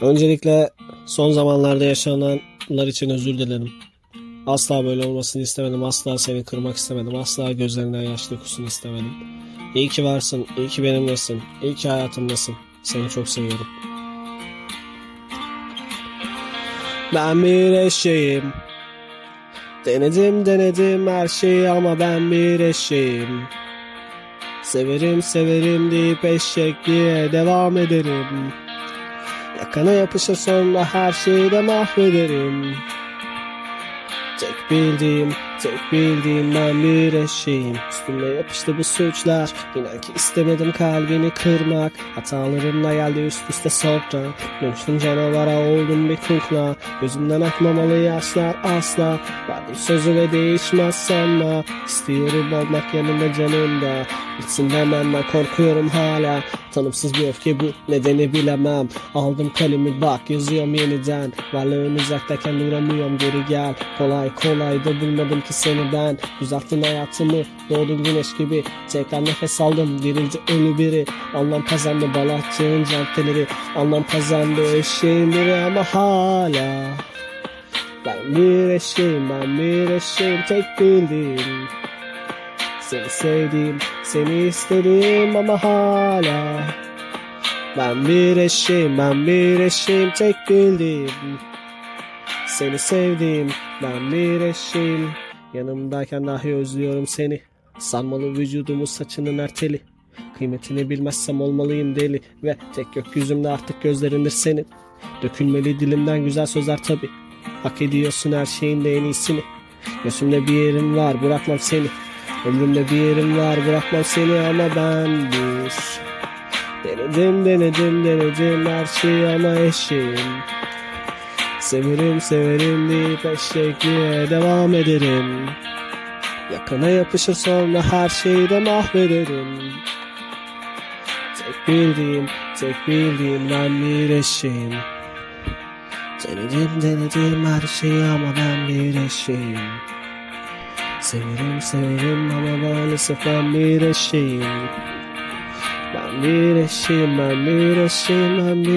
Öncelikle son zamanlarda yaşananlar için özür dilerim. Asla böyle olmasını istemedim. Asla seni kırmak istemedim. Asla gözlerinden yaş dökülsün istemedim. İyi ki varsın. iyi ki benimlesin. İyi ki hayatımdasın. Seni çok seviyorum. Ben bir eşeğim. Denedim denedim her şeyi ama ben bir eşeğim. Severim severim deyip eşekliğe devam ederim. Yakana yapışır sonra her şeyi de mahvederim. Tek bildiğim, tek bildiğim ben bir eşeğim. Üstüme yapıştı bu suçlar. İnan ki istemedim kalbini kırmak. Hatalarımla geldi üst üste sonra Dönüştüm canavara oldum bir kukla. Gözümden akmamalı yaşlar asla. Verdim sözü ve değişmez sanma. İstiyorum olmak yanında canımda. Bitsin demenden korkuyorum hala Tanımsız bir öfke. Bu nedeni bilemem. Aldım kalemi bak yazıyorum yeniden. Varlığın uzaktayken duramıyorum geri gel. Kolay kolay da bulmadım ki seni ben. Düzelttin hayatımı doğdun güneş gibi. Tekrar nefes aldım dirildi ölü biri. Anlam kazandı balatçığın caddeleri Anlam kazandı eşeğin biri ama hala Ben bir eşeğim ben bir eşeğim. Tek bildiğim seni sevdim, seni istedim ama hala. Ben bir eşeğim, ben bir eşeğim tek bildim. Seni sevdim, ben bir eşeğim Yanımdayken dahi özlüyorum seni. Sarmalı vücudumu saçının erteli Kıymetini bilmezsem olmalıyım deli. Ve tek gökyüzümde artık gözlerindir senin. Dökülmeli dilimden güzel sözler tabi Hak ediyorsun her şeyin de en iyisini. Gözümde bir yerim var bırakmam seni Ömrümde bir yerim var bırakmam seni ama ben biz Denedim denedim denedim her şeyi ama eşeğim. Severim severim deyip eşekliğe devam ederim. Yakına yapışır sonra her şeyi de mahvederim. Tek bildiğim, tek bildiğim ben bir eşeğim. Denedim denedim her şeyi ama ben bir eşeğim Severim severim ama maalesef ben bir eşeğim Ben bir eşeğim ben bir eşeğim